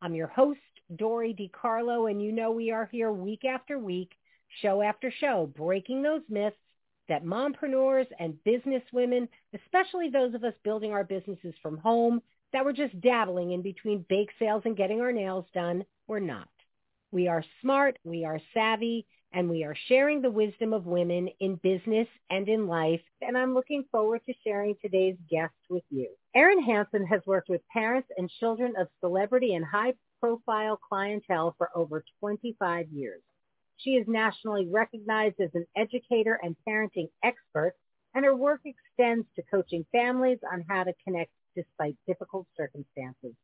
I'm your host, Dory DiCarlo, and you know we are here week after week, show after show, breaking those myths that mompreneurs and business women, especially those of us building our businesses from home, that we're just dabbling in between bake sales and getting our nails done, we're not. We are smart, we are savvy, and we are sharing the wisdom of women in business and in life. And I'm looking forward to sharing today's guest with you. Erin Hansen has worked with parents and children of celebrity and high-profile clientele for over 25 years. She is nationally recognized as an educator and parenting expert, and her work extends to coaching families on how to connect despite difficult circumstances.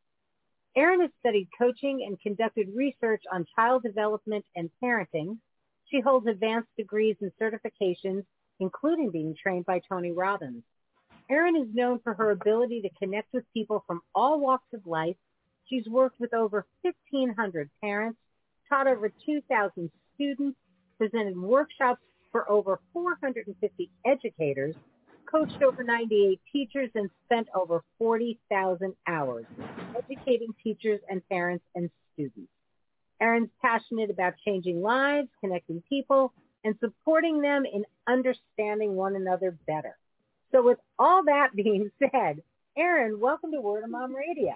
Erin has studied coaching and conducted research on child development and parenting. She holds advanced degrees and certifications, including being trained by Tony Robbins. Erin is known for her ability to connect with people from all walks of life. She's worked with over 1,500 parents, taught over 2,000 students, presented workshops for over 450 educators, coached over 98 teachers, and spent over 40,000 hours educating teachers and parents and students. Erin's passionate about changing lives, connecting people, and supporting them in understanding one another better. So with all that being said, Erin, welcome to Word of Mom Radio.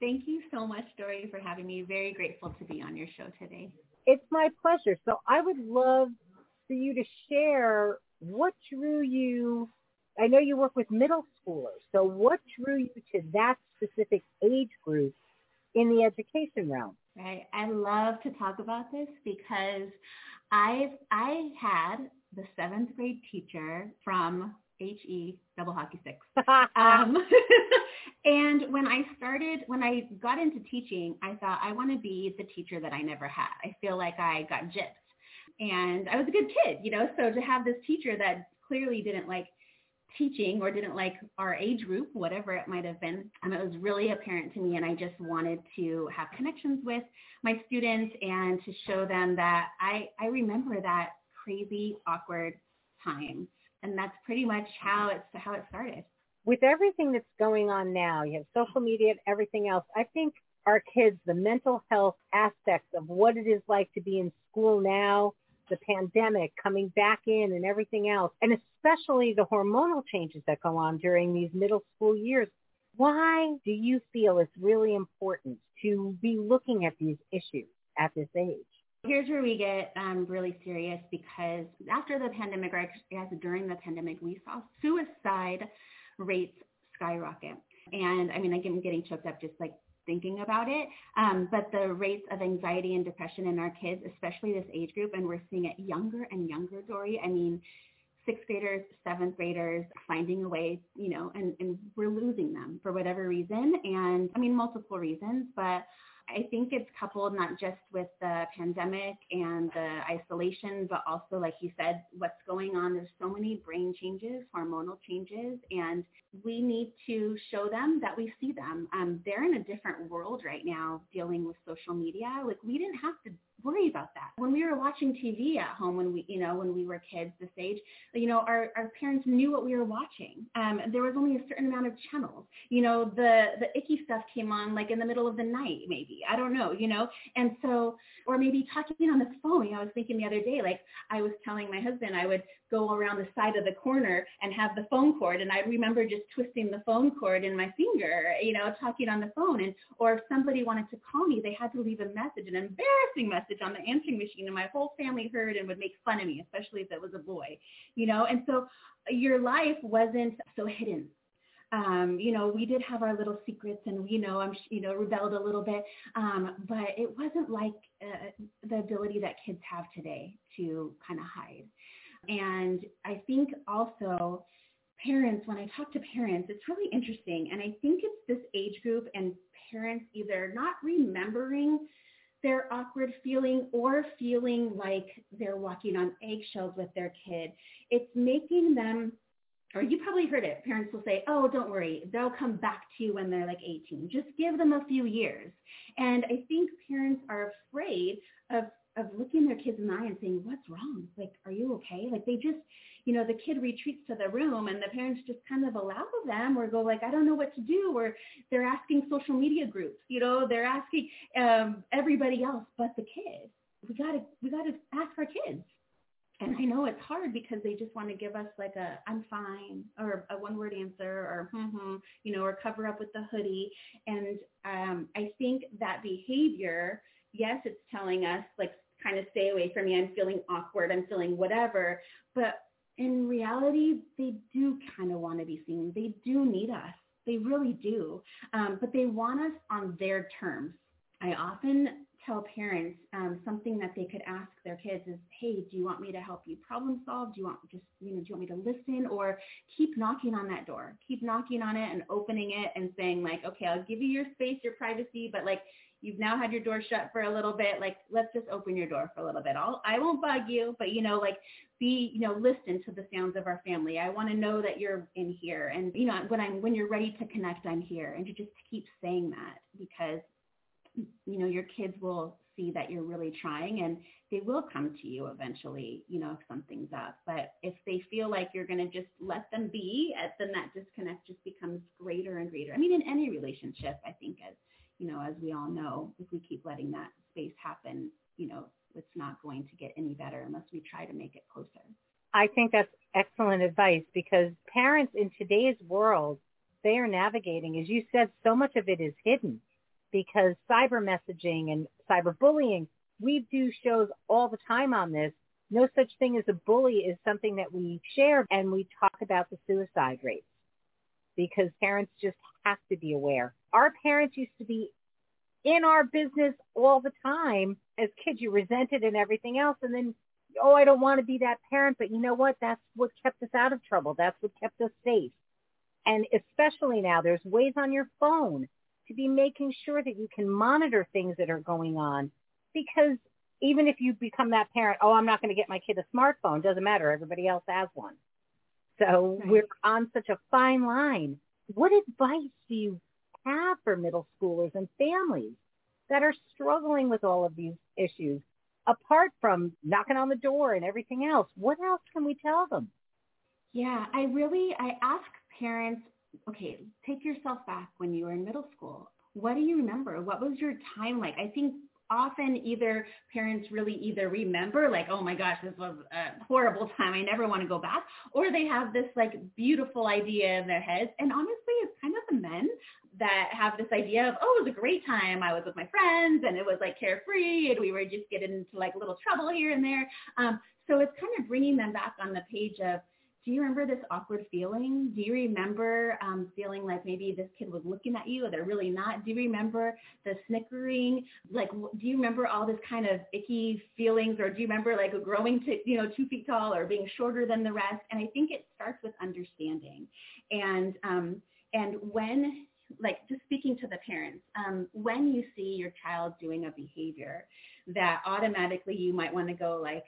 Thank you so much, Dory, for having me. Very grateful to be on your show today. It's my pleasure. So I would love for you to share what drew you. I know you work with middle schoolers. So what drew you to that specific age group in the education realm? Right. I love to talk about this because I've I had the seventh grade teacher from HE double hockey six. um, and when I started, when I got into teaching, I thought I want to be the teacher that I never had. I feel like I got gypped and I was a good kid, you know, so to have this teacher that clearly didn't like teaching or didn't like our age group, whatever it might have been, um, it was really apparent to me and I just wanted to have connections with my students and to show them that I, I remember that crazy, awkward time. And that's pretty much how it's how it started. With everything that's going on now, you have social media and everything else. I think our kids, the mental health aspects of what it is like to be in school now, the pandemic coming back in and everything else, and especially the hormonal changes that go on during these middle school years. Why do you feel it's really important to be looking at these issues at this age? Here's where we get um, really serious because after the pandemic, or as during the pandemic, we saw suicide rates skyrocket. And I mean, I'm getting choked up just like thinking about it. Um, but the rates of anxiety and depression in our kids, especially this age group, and we're seeing it younger and younger, Dory. I mean, sixth graders, seventh graders finding a way, you know, and, and we're losing them for whatever reason. And I mean, multiple reasons, but I think it's coupled not just with the pandemic and the isolation, but also, like you said, what's going on. There's so many brain changes, hormonal changes, and we need to show them that we see them. Um, they're in a different world right now dealing with social media. Like we didn't have to worry about that. When we were watching TV at home when we, you know, when we were kids this age, you know, our, our parents knew what we were watching. Um, there was only a certain amount of channels. You know, the, the icky stuff came on like in the middle of the night, maybe. I don't know, you know? And so, or maybe talking on the phone. You know, I was thinking the other day, like I was telling my husband I would go around the side of the corner and have the phone cord. And I remember just twisting the phone cord in my finger, you know, talking on the phone. And, or if somebody wanted to call me, they had to leave a message, an embarrassing message on the answering machine and my whole family heard and would make fun of me, especially if it was a boy, you know? And so your life wasn't so hidden. Um, you know, we did have our little secrets and, you know, I'm, you know, rebelled a little bit. Um, but it wasn't like uh, the ability that kids have today to kind of hide. And I think also parents, when I talk to parents, it's really interesting. And I think it's this age group and parents either not remembering their awkward feeling or feeling like they're walking on eggshells with their kid. It's making them, or you probably heard it, parents will say, oh, don't worry, they'll come back to you when they're like 18. Just give them a few years. And I think parents are afraid of of looking their kids in the eye and saying, what's wrong? Like, are you okay? Like they just, you know, the kid retreats to the room and the parents just kind of allow them or go like, I don't know what to do. Or they're asking social media groups, you know, they're asking um, everybody else but the kid. We gotta, we gotta ask our kids. And I know it's hard because they just want to give us like a I'm fine or a one word answer or hmm you know, or cover up with the hoodie. And um, I think that behavior, yes, it's telling us like kind of stay away from me. I'm feeling awkward. I'm feeling whatever. But in reality, they do kind of want to be seen. They do need us. They really do. Um, but they want us on their terms. I often tell parents um, something that they could ask their kids is, hey, do you want me to help you problem solve? Do you want just, you know, do you want me to listen or keep knocking on that door? Keep knocking on it and opening it and saying like, okay, I'll give you your space, your privacy, but like you've now had your door shut for a little bit. Like, let's just open your door for a little bit. I'll, I won't bug you, but you know, like be, you know, listen to the sounds of our family. I want to know that you're in here. And, you know, when I'm, when you're ready to connect, I'm here. And to just keep saying that because, you know, your kids will see that you're really trying and they will come to you eventually, you know, if something's up. But if they feel like you're going to just let them be, uh, then that disconnect just becomes greater and greater. I mean, in any relationship, I think as, you know, as we all know, if we keep letting that space happen, you know, it's not going to get any better unless we try to make it closer. I think that's excellent advice because parents in today's world, they are navigating, as you said, so much of it is hidden because cyber messaging and cyberbullying, we do shows all the time on this. No such thing as a bully is something that we share and we talk about the suicide rates because parents just have to be aware. Our parents used to be in our business all the time. As kids, you resented and everything else. And then, oh, I don't want to be that parent. But you know what? That's what kept us out of trouble. That's what kept us safe. And especially now, there's ways on your phone to be making sure that you can monitor things that are going on. Because even if you become that parent, oh, I'm not going to get my kid a smartphone, doesn't matter. Everybody else has one. So right. we're on such a fine line. What advice do you have for middle schoolers and families that are struggling with all of these issues? Apart from knocking on the door and everything else, what else can we tell them? Yeah, I really, I ask parents, okay, take yourself back when you were in middle school. What do you remember? What was your time like? I think often either parents really either remember like, oh my gosh, this was a horrible time. I never want to go back. Or they have this like beautiful idea in their heads. And honestly, it's kind of the men that have this idea of, oh, it was a great time. I was with my friends and it was like carefree and we were just getting into like little trouble here and there. Um, so it's kind of bringing them back on the page of, do you remember this awkward feeling? Do you remember um, feeling like maybe this kid was looking at you or they're really not? Do you remember the snickering? Like, do you remember all this kind of icky feelings or do you remember like growing to, you know, two feet tall or being shorter than the rest? And I think it starts with understanding. And, um, and when like just speaking to the parents, um, when you see your child doing a behavior that automatically you might want to go like,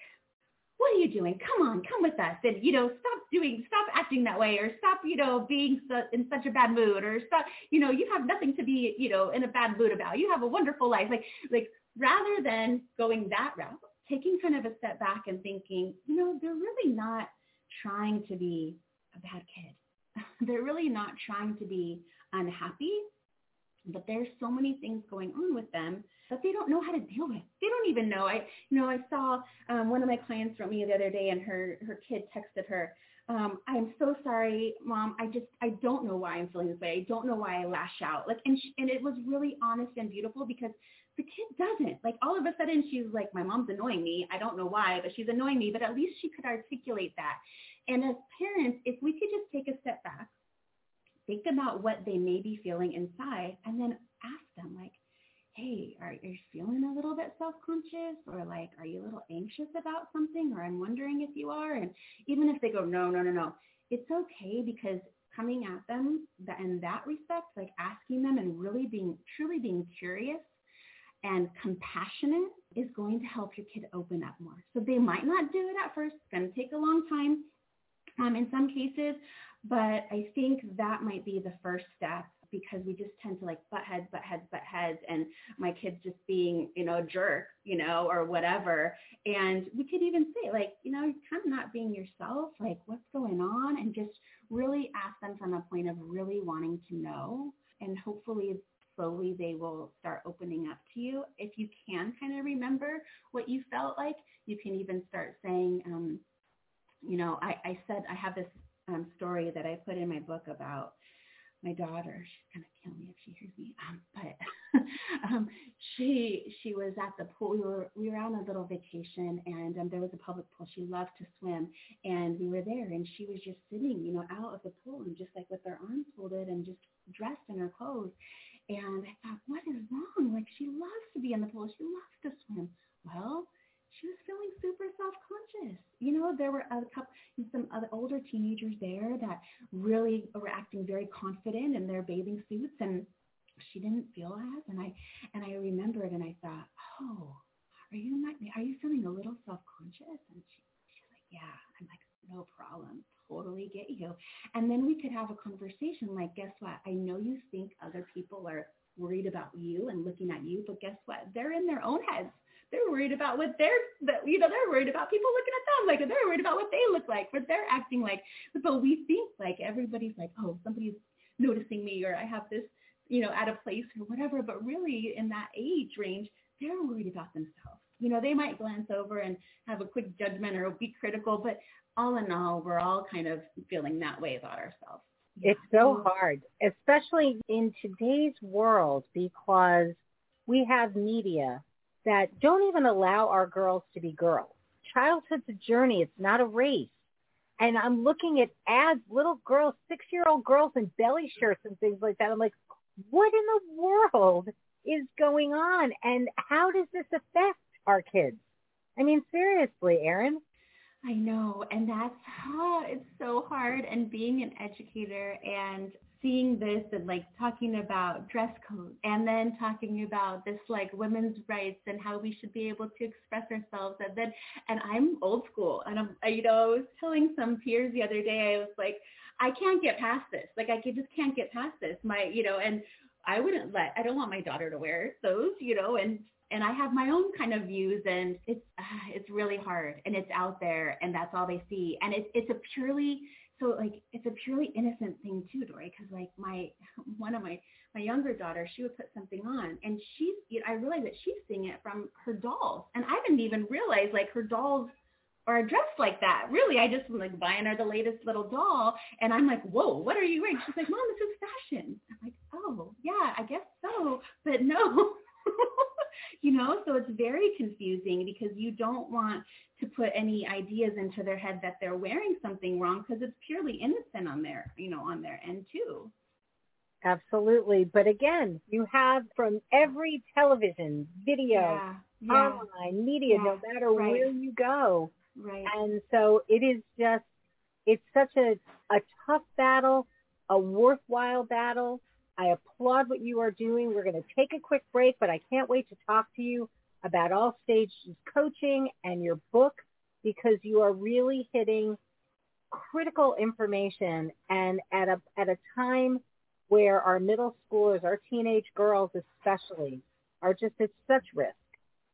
what are you doing? Come on, come with us. And, you know, stop doing, stop acting that way or stop, you know, being so, in such a bad mood or stop, you know, you have nothing to be, you know, in a bad mood about. You have a wonderful life. Like, like rather than going that route, taking kind of a step back and thinking, you know, they're really not trying to be a bad kid. they're really not trying to be unhappy but there's so many things going on with them that they don't know how to deal with. They don't even know. I, you know, I saw um, one of my clients wrote me the other day, and her her kid texted her, um, "I'm so sorry, mom. I just I don't know why I'm feeling this way. I don't know why I lash out." Like, and she, and it was really honest and beautiful because the kid doesn't. Like, all of a sudden, she's like, "My mom's annoying me. I don't know why, but she's annoying me." But at least she could articulate that. And as parents, if we could just take a step back think about what they may be feeling inside and then ask them like, hey, are, are you feeling a little bit self-conscious or like, are you a little anxious about something or I'm wondering if you are? And even if they go, no, no, no, no, it's okay because coming at them in that respect, like asking them and really being truly being curious and compassionate is going to help your kid open up more. So they might not do it at first. It's going to take a long time um, in some cases, but I think that might be the first step because we just tend to like butt heads, butt heads, butt heads, and my kid's just being, you know, a jerk, you know, or whatever. And we could even say like, you know, you're kind of not being yourself, like what's going on, and just really ask them from a point of really wanting to know. And hopefully slowly they will start opening up to you. If you can kind of remember what you felt like, you can even start saying, um, you know, I, I said I have this um, story that I put in my book about my daughter. She's gonna kill me if she hears me. Um, but um, she she was at the pool. We were we were on a little vacation, and um, there was a public pool. She loved to swim, and we were there, and she was just sitting, you know, out of the pool, and just like with her arms folded, and just dressed in her clothes. And I thought, what is wrong? Like she loves to be in the pool. She loves to swim. Well, she was feeling super self-conscious. You know, there were a couple, some other older teenagers there that really were acting very confident in their bathing suits, and she didn't feel as. And I and I remembered, and I thought, oh, are you not? Are you feeling a little self-conscious? And she, she's like, yeah. I'm like, no problem. Totally get you. And then we could have a conversation like, guess what? I know you think other people are worried about you and looking at you, but guess what? They're in their own heads they're worried about what they're, you know, they're worried about people looking at them like, they're worried about what they look like, what they're acting like. But we think like everybody's like, oh, somebody's noticing me or I have this, you know, out of place or whatever. But really in that age range, they're worried about themselves. You know, they might glance over and have a quick judgment or be critical, but all in all, we're all kind of feeling that way about ourselves. It's so hard, especially in today's world because we have media that don't even allow our girls to be girls. Childhood's a journey. It's not a race. And I'm looking at ads, little girls, six-year-old girls in belly shirts and things like that. I'm like, what in the world is going on? And how does this affect our kids? I mean, seriously, Erin. I know, and that's oh, it's so hard. And being an educator and seeing this and like talking about dress code and then talking about this like women's rights and how we should be able to express ourselves and then and I'm old school and I'm you know I was telling some peers the other day I was like I can't get past this. Like I just can't get past this. My you know and I wouldn't let I don't want my daughter to wear those you know and and I have my own kind of views and it's uh, it's really hard and it's out there and that's all they see. And it's it's a purely so like it's a purely innocent thing too, Dory, because like my one of my my younger daughters, she would put something on, and she's you know, I realized that she's seeing it from her dolls, and I didn't even realize like her dolls are dressed like that. Really, I just was like buying her the latest little doll, and I'm like, whoa, what are you wearing? She's like, Mom, this is fashion. I'm like, oh yeah, I guess so, but no. you know, so it's very confusing because you don't want to put any ideas into their head that they're wearing something wrong because it's purely innocent on their, you know, on their end too. Absolutely. But again, you have from every television, video, yeah, yeah, online, media, yeah, no matter right. where you go. Right. And so it is just, it's such a, a tough battle, a worthwhile battle. I applaud what you are doing. We're going to take a quick break, but I can't wait to talk to you about all stages coaching and your book because you are really hitting critical information and at a at a time where our middle schoolers, our teenage girls especially, are just at such risk.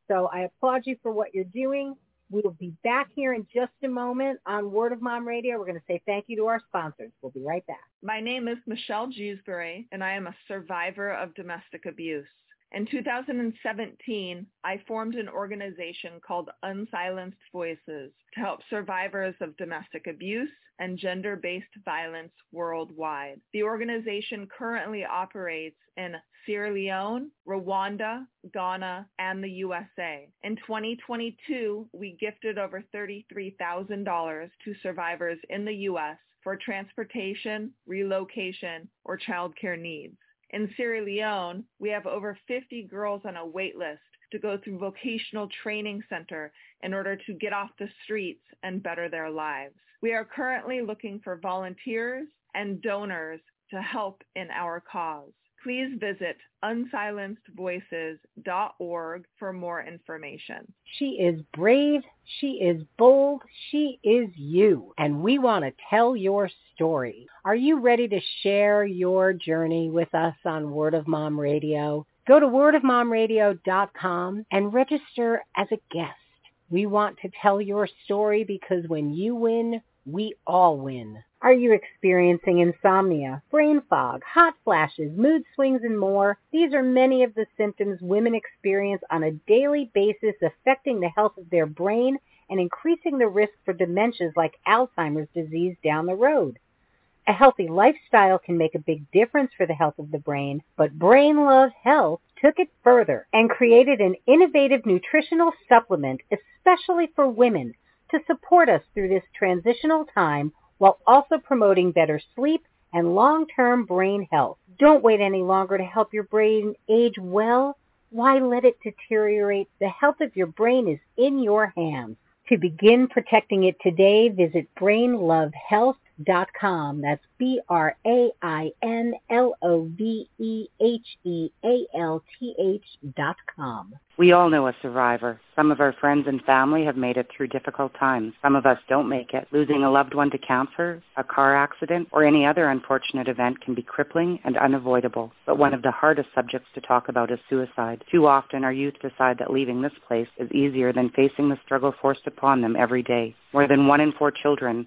So I applaud you for what you're doing. We will be back here in just a moment on Word of Mom Radio. We're going to say thank you to our sponsors. We'll be right back. My name is Michelle Jewsbury, and I am a survivor of domestic abuse. In 2017, I formed an organization called Unsilenced Voices to help survivors of domestic abuse and gender-based violence worldwide. The organization currently operates in Sierra Leone, Rwanda, Ghana, and the USA. In 2022, we gifted over $33,000 to survivors in the U.S. for transportation, relocation, or childcare needs. In Sierra Leone, we have over 50 girls on a wait list to go through vocational training center in order to get off the streets and better their lives. We are currently looking for volunteers and donors to help in our cause. Please visit unsilencedvoices.org for more information. She is brave. She is bold. She is you. And we want to tell your story. Are you ready to share your journey with us on Word of Mom Radio? Go to wordofmomradio.com and register as a guest. We want to tell your story because when you win, we all win. Are you experiencing insomnia, brain fog, hot flashes, mood swings, and more? These are many of the symptoms women experience on a daily basis affecting the health of their brain and increasing the risk for dementias like Alzheimer's disease down the road. A healthy lifestyle can make a big difference for the health of the brain, but Brain Love Health took it further and created an innovative nutritional supplement especially for women to support us through this transitional time while also promoting better sleep and long-term brain health. Don't wait any longer to help your brain age well. Why let it deteriorate? The health of your brain is in your hands. To begin protecting it today, visit brainlovehealth.com. That's B-R-A-I-N-L-O-V-E-H-E-A-L-T-H dot com. We all know a survivor. Some of our friends and family have made it through difficult times. Some of us don't make it. Losing a loved one to cancer, a car accident, or any other unfortunate event can be crippling and unavoidable. But one of the hardest subjects to talk about is suicide. Too often our youth decide that leaving this place is easier than facing the struggle forced upon them every day. More than one in four children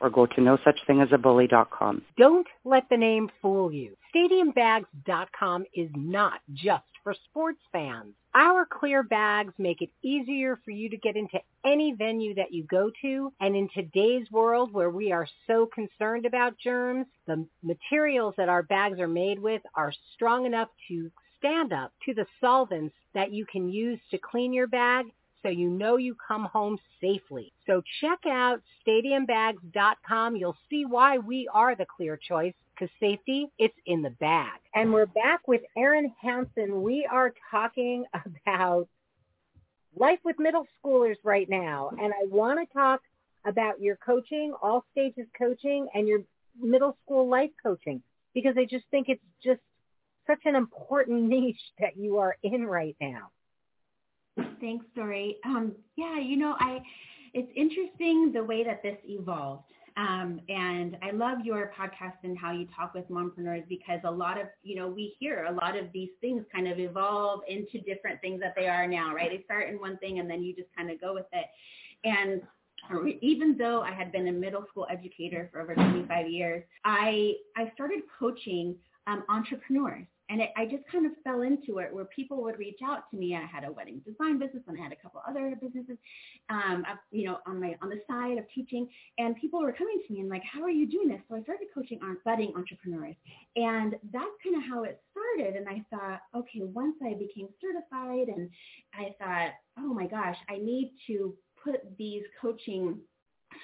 or go to no such thing as a nosuchthingasabully.com. Don't let the name fool you. StadiumBags.com is not just for sports fans. Our clear bags make it easier for you to get into any venue that you go to. And in today's world where we are so concerned about germs, the materials that our bags are made with are strong enough to stand up to the solvents that you can use to clean your bag so you know you come home safely. So check out stadiumbags.com. You'll see why we are the clear choice because safety, it's in the bag. And we're back with Erin Hansen. We are talking about life with middle schoolers right now. And I want to talk about your coaching, all stages coaching, and your middle school life coaching because I just think it's just such an important niche that you are in right now. Thanks, Dory. Um, yeah, you know, I it's interesting the way that this evolved. Um, and I love your podcast and how you talk with mompreneurs because a lot of, you know, we hear a lot of these things kind of evolve into different things that they are now, right? They start in one thing and then you just kind of go with it. And even though I had been a middle school educator for over 25 years, I, I started coaching um, entrepreneurs and it, I just kind of fell into it where people would reach out to me. I had a wedding design business and I had a couple other businesses, um, you know, on my on the side of teaching. And people were coming to me and like, how are you doing this? So I started coaching on budding entrepreneurs, and that's kind of how it started. And I thought, okay, once I became certified, and I thought, oh my gosh, I need to put these coaching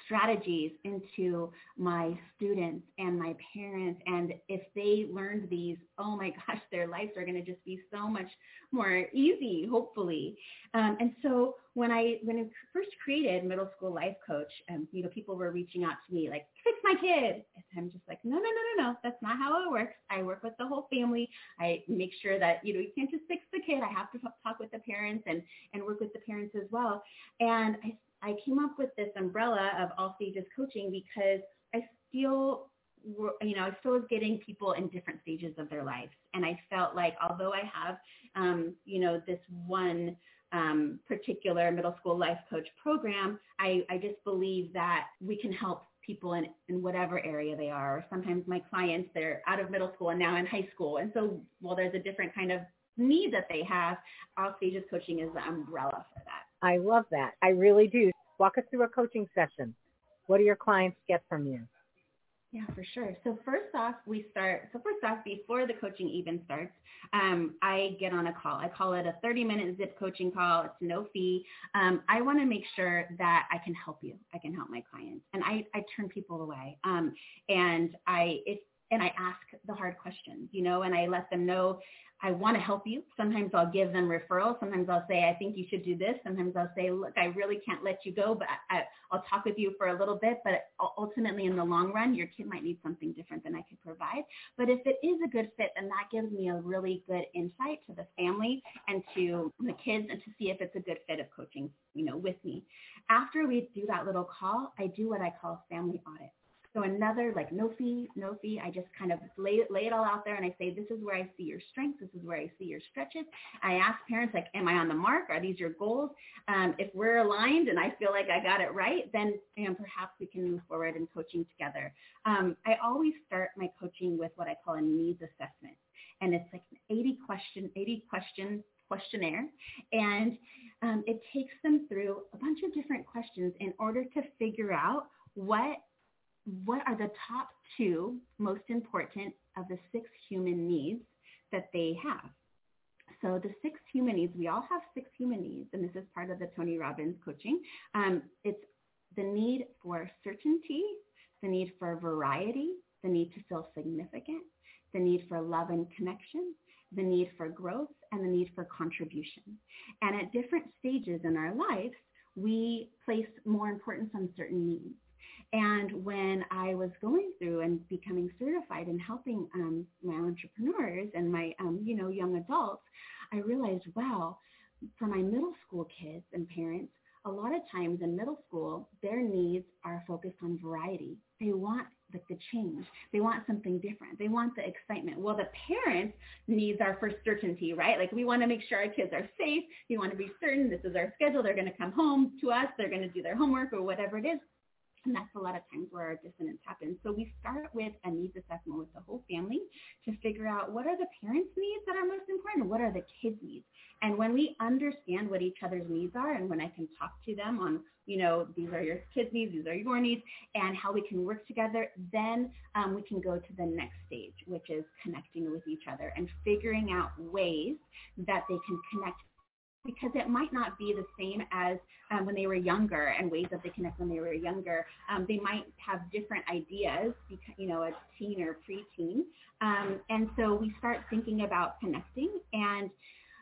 strategies into my students and my parents. And if they learned these, oh my gosh, their lives are going to just be so much more easy, hopefully. Um, and so when I when I first created Middle School Life Coach, um, you know, people were reaching out to me like, fix my kid. And I'm just like, no, no, no, no, no, that's not how it works. I work with the whole family. I make sure that you know you can't just fix the kid. I have to talk with the parents and and work with the parents as well. And I I came up with this umbrella of all stages coaching because I still you know, I still was getting people in different stages of their lives. And I felt like although I have, um, you know, this one um, particular middle school life coach program, I, I just believe that we can help people in, in whatever area they are. Sometimes my clients, they're out of middle school and now in high school. And so, while there's a different kind of need that they have, All Stages Coaching is the umbrella for that. I love that. I really do. Walk us through a coaching session. What do your clients get from you? Yeah, for sure. So first off, we start. So first off, before the coaching even starts, um, I get on a call. I call it a 30-minute zip coaching call. It's no fee. Um, I want to make sure that I can help you. I can help my clients, and I, I turn people away. Um, and I it and I ask the hard questions, you know, and I let them know I want to help you. Sometimes I'll give them referrals. Sometimes I'll say, I think you should do this. Sometimes I'll say, look, I really can't let you go, but I, will talk with you for a little bit. But ultimately, in the long run, your kid might need something different than I could provide. But if it is a good fit, then that gives me a really good insight to the family and to the kids and to see if it's a good fit of coaching, you know, with me. After we do that little call, I do what I call family audit. So another like no fee, no fee. I just kind of lay, lay it all out there and I say, this is where I see your strengths. This is where I see your stretches. I ask parents like, am I on the mark? Are these your goals? Um, if we're aligned and I feel like I got it right, then you know, perhaps we can move forward in coaching together. Um, I always start my coaching with what I call a needs assessment. And it's like an 80 question, 80 question questionnaire. And um, it takes them through a bunch of different questions in order to figure out what what are the top two most important of the six human needs that they have? So the six human needs, we all have six human needs, and this is part of the Tony Robbins coaching. Um, it's the need for certainty, the need for variety, the need to feel significant, the need for love and connection, the need for growth, and the need for contribution. And at different stages in our lives, we place more importance on certain needs. And when I was going through and becoming certified and helping um, my entrepreneurs and my, um, you know, young adults, I realized, wow, for my middle school kids and parents, a lot of times in middle school, their needs are focused on variety. They want like the change. They want something different. They want the excitement. Well, the parents' needs are for certainty, right? Like we want to make sure our kids are safe. We want to be certain this is our schedule. They're going to come home to us. They're going to do their homework or whatever it is. And that's a lot of times where our dissonance happens. So we start with a needs assessment with the whole family to figure out what are the parents' needs that are most important, what are the kids' needs. And when we understand what each other's needs are and when I can talk to them on, you know, these are your kids' needs, these are your needs, and how we can work together, then um, we can go to the next stage, which is connecting with each other and figuring out ways that they can connect because it might not be the same as um, when they were younger and ways that they connect when they were younger. Um, they might have different ideas, because, you know, a teen or preteen. Um, and so we start thinking about connecting and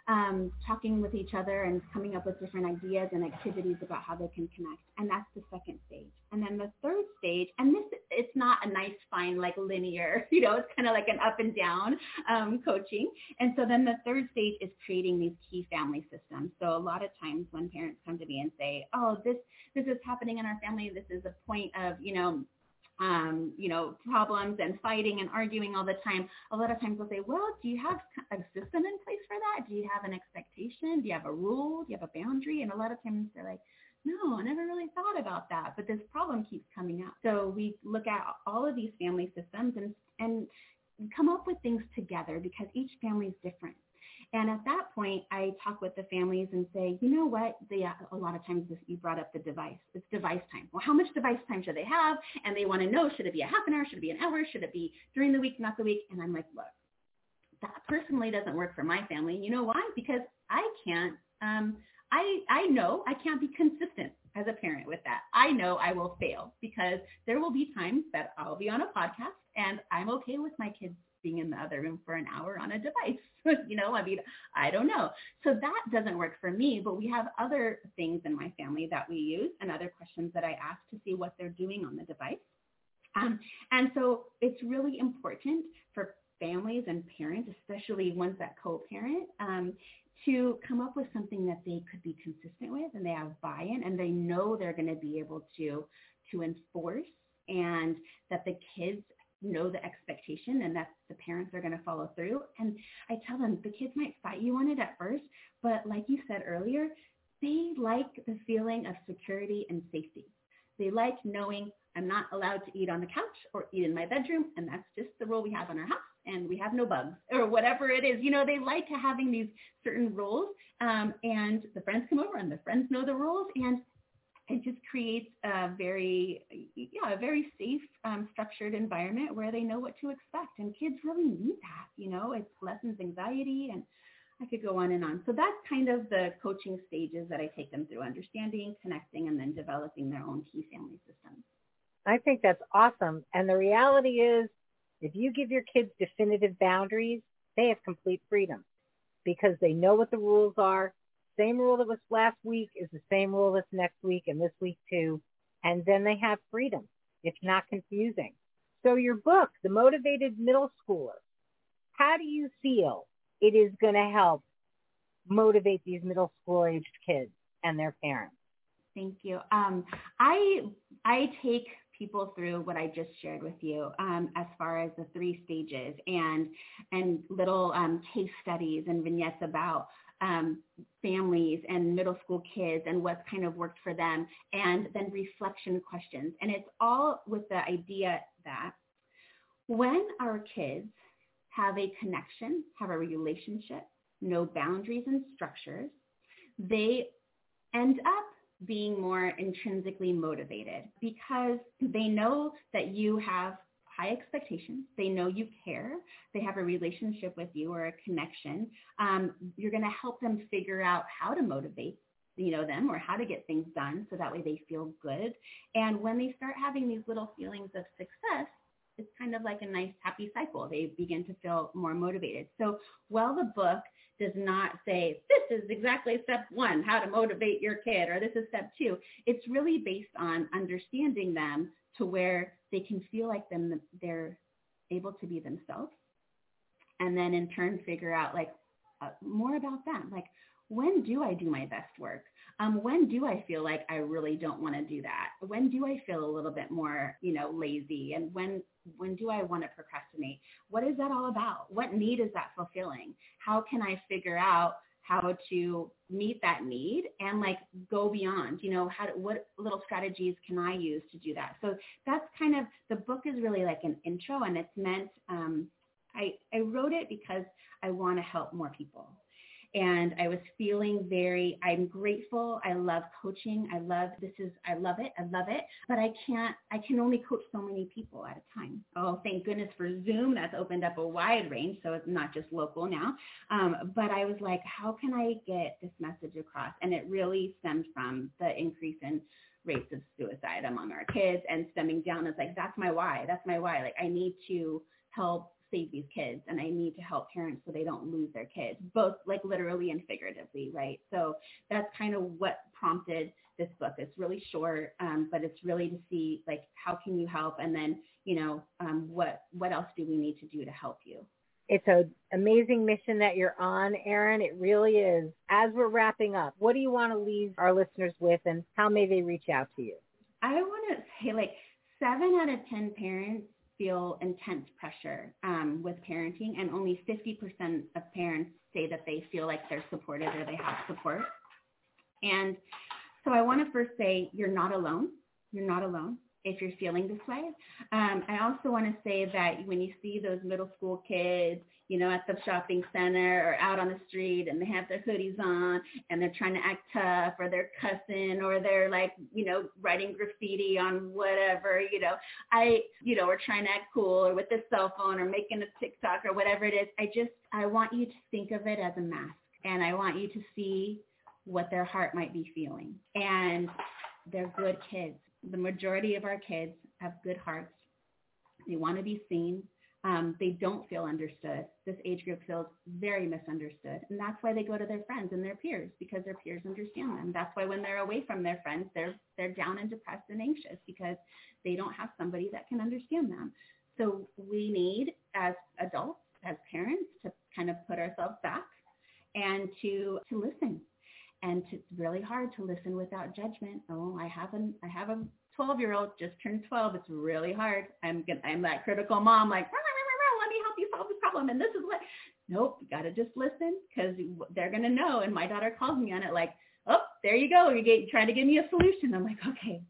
um, talking with each other and coming up with different ideas and activities about how they can connect. And that's the second stage. And then the third stage, and this, it's not a nice, fine, like linear, you know, it's kind of like an up and down um, coaching. And so then the third stage is creating these key family systems. So a lot of times when parents come to me and say, oh, this, this is happening in our family, this is a point of, you know, um, you know, problems and fighting and arguing all the time, a lot of times they'll say, well, do you have a system in place for that? Do you have an expectation? Do you have a rule? Do you have a boundary? And a lot of times they're like, no, I never really thought about that, but this problem keeps coming up. So we look at all of these family systems and, and come up with things together because each family is different. And at that point, I talk with the families and say, you know what? They, a lot of times this, you brought up the device. It's device time. Well, how much device time should they have? And they want to know, should it be a half an hour? Should it be an hour? Should it be during the week, not the week? And I'm like, look, that personally doesn't work for my family. You know why? Because I can't, um, I, I know I can't be consistent as a parent with that. I know I will fail because there will be times that I'll be on a podcast and I'm okay with my kids being in the other room for an hour on a device. you know, I mean, I don't know. So that doesn't work for me, but we have other things in my family that we use and other questions that I ask to see what they're doing on the device. Um, and so it's really important for families and parents, especially ones that co-parent, um, to come up with something that they could be consistent with and they have buy-in and they know they're going to be able to to enforce and that the kids know the expectation and that the parents are going to follow through. And I tell them the kids might fight you on it at first, but like you said earlier, they like the feeling of security and safety. They like knowing I'm not allowed to eat on the couch or eat in my bedroom, and that's just the rule we have in our house. And we have no bugs or whatever it is. You know, they like having these certain rules um, and the friends come over and the friends know the rules and it just creates a very, yeah, a very safe, um, structured environment where they know what to expect. And kids really need that, you know, it lessens anxiety and I could go on and on. So that's kind of the coaching stages that I take them through, understanding, connecting, and then developing their own key family systems. I think that's awesome. And the reality is, if you give your kids definitive boundaries, they have complete freedom because they know what the rules are. Same rule that was last week is the same rule that's next week and this week too. And then they have freedom. It's not confusing. So your book, The Motivated Middle Schooler, how do you feel it is going to help motivate these middle school aged kids and their parents? Thank you. Um, I I take people through what I just shared with you um, as far as the three stages and and little um, case studies and vignettes about um, families and middle school kids and what's kind of worked for them and then reflection questions. And it's all with the idea that when our kids have a connection, have a relationship, no boundaries and structures, they end up being more intrinsically motivated because they know that you have high expectations. They know you care. They have a relationship with you or a connection. Um, you're going to help them figure out how to motivate you know them or how to get things done so that way they feel good and when they start having these little feelings of success it's kind of like a nice happy cycle. They begin to feel more motivated. So while the book does not say, this is exactly step one, how to motivate your kid, or this is step two, it's really based on understanding them to where they can feel like them, they're able to be themselves. And then in turn figure out like uh, more about them. Like, when do I do my best work? Um, when do I feel like I really don't want to do that? When do I feel a little bit more, you know, lazy? And when when do I want to procrastinate? What is that all about? What need is that fulfilling? How can I figure out how to meet that need and like go beyond you know how what little strategies can i use to do that so that's kind of the book is really like an intro and it's meant um, I, I wrote it because i want to help more people and I was feeling very, I'm grateful. I love coaching. I love, this is, I love it. I love it. But I can't, I can only coach so many people at a time. Oh, thank goodness for Zoom. That's opened up a wide range. So it's not just local now. Um, but I was like, how can I get this message across? And it really stemmed from the increase in rates of suicide among our kids and stemming down. It's like, that's my why. That's my why. Like I need to help save these kids and I need to help parents so they don't lose their kids, both like literally and figuratively, right? So that's kind of what prompted this book. It's really short, um, but it's really to see like how can you help and then, you know, um, what what else do we need to do to help you? It's an amazing mission that you're on, Erin. It really is. As we're wrapping up, what do you want to leave our listeners with and how may they reach out to you? I want to say like seven out of 10 parents feel intense pressure um, with parenting, and only 50% of parents say that they feel like they're supported or they have support. And so I want to first say you're not alone. You're not alone if you're feeling this way. Um, I also want to say that when you see those middle school kids, you know, at the shopping center or out on the street and they have their hoodies on and they're trying to act tough or they're cussing or they're like, you know, writing graffiti on whatever, you know, I, you know, or trying to act cool or with their cell phone or making a TikTok or whatever it is. I just, I want you to think of it as a mask and I want you to see what their heart might be feeling. And they're good kids the majority of our kids have good hearts. They want to be seen. Um, they don't feel understood. This age group feels very misunderstood. And that's why they go to their friends and their peers because their peers understand them. That's why when they're away from their friends, they're, they're down and depressed and anxious because they don't have somebody that can understand them. So we need as adults, as parents, to kind of put ourselves back and to, to listen and it's really hard to listen without judgment. Oh, I have a I have a 12 year old just turned 12. It's really hard. I'm I'm that critical mom, like you this and this is what. Nope, you gotta just listen because they're gonna know. And my daughter calls me on it like, oh, there you go. You're getting, trying to give me a solution. I'm like, okay.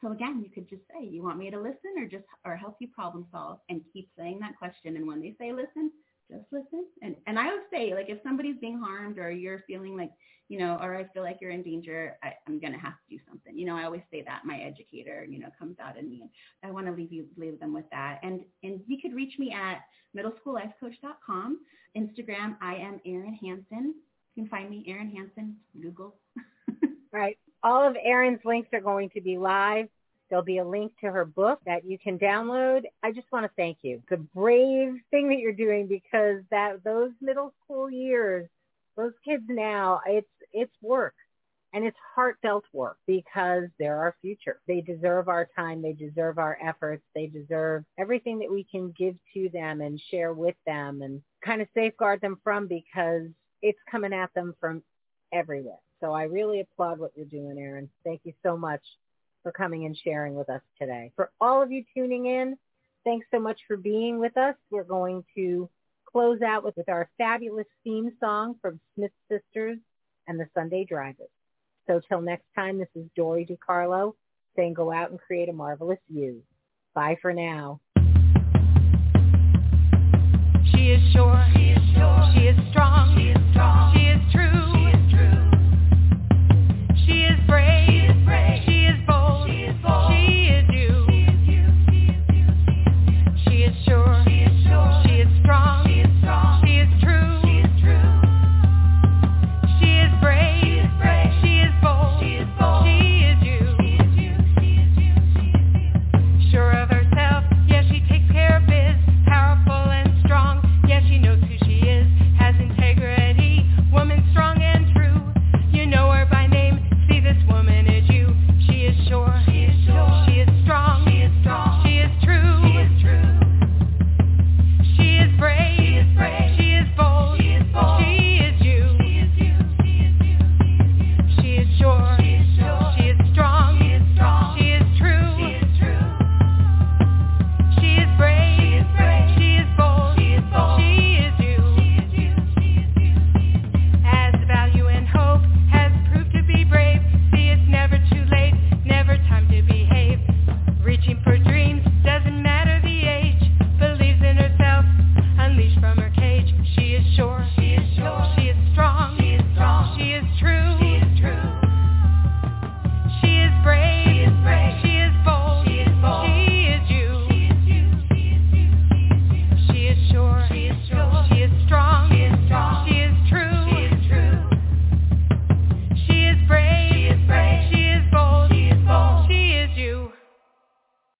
So again, you could just say, you want me to listen or just or help you problem solve and keep saying that question. And when they say listen, just listen. And and I would say like if somebody's being harmed or you're feeling like, you know, or I feel like you're in danger, I, I'm gonna have to do something. You know, I always say that my educator, you know, comes out in me. And I want to leave you leave them with that. And and you could reach me at middleschoollifecoach.com. Instagram, I am Erin Hansen. You can find me, Erin Hansen, Google. right. All of Erin's links are going to be live. There'll be a link to her book that you can download. I just want to thank you. A brave thing that you're doing because that those middle school years, those kids now, it's it's work. And it's heartfelt work because they're our future. They deserve our time. They deserve our efforts. They deserve everything that we can give to them and share with them and kind of safeguard them from because it's coming at them from everywhere. So I really applaud what you're doing, Erin. Thank you so much for coming and sharing with us today. For all of you tuning in, thanks so much for being with us. We're going to close out with, with our fabulous theme song from Smith Sisters and the Sunday Drivers. So till next time, this is Dory DiCarlo saying go out and create a marvelous you. Bye for now. She is sure. She is sure. She is strong. She is strong. She is true.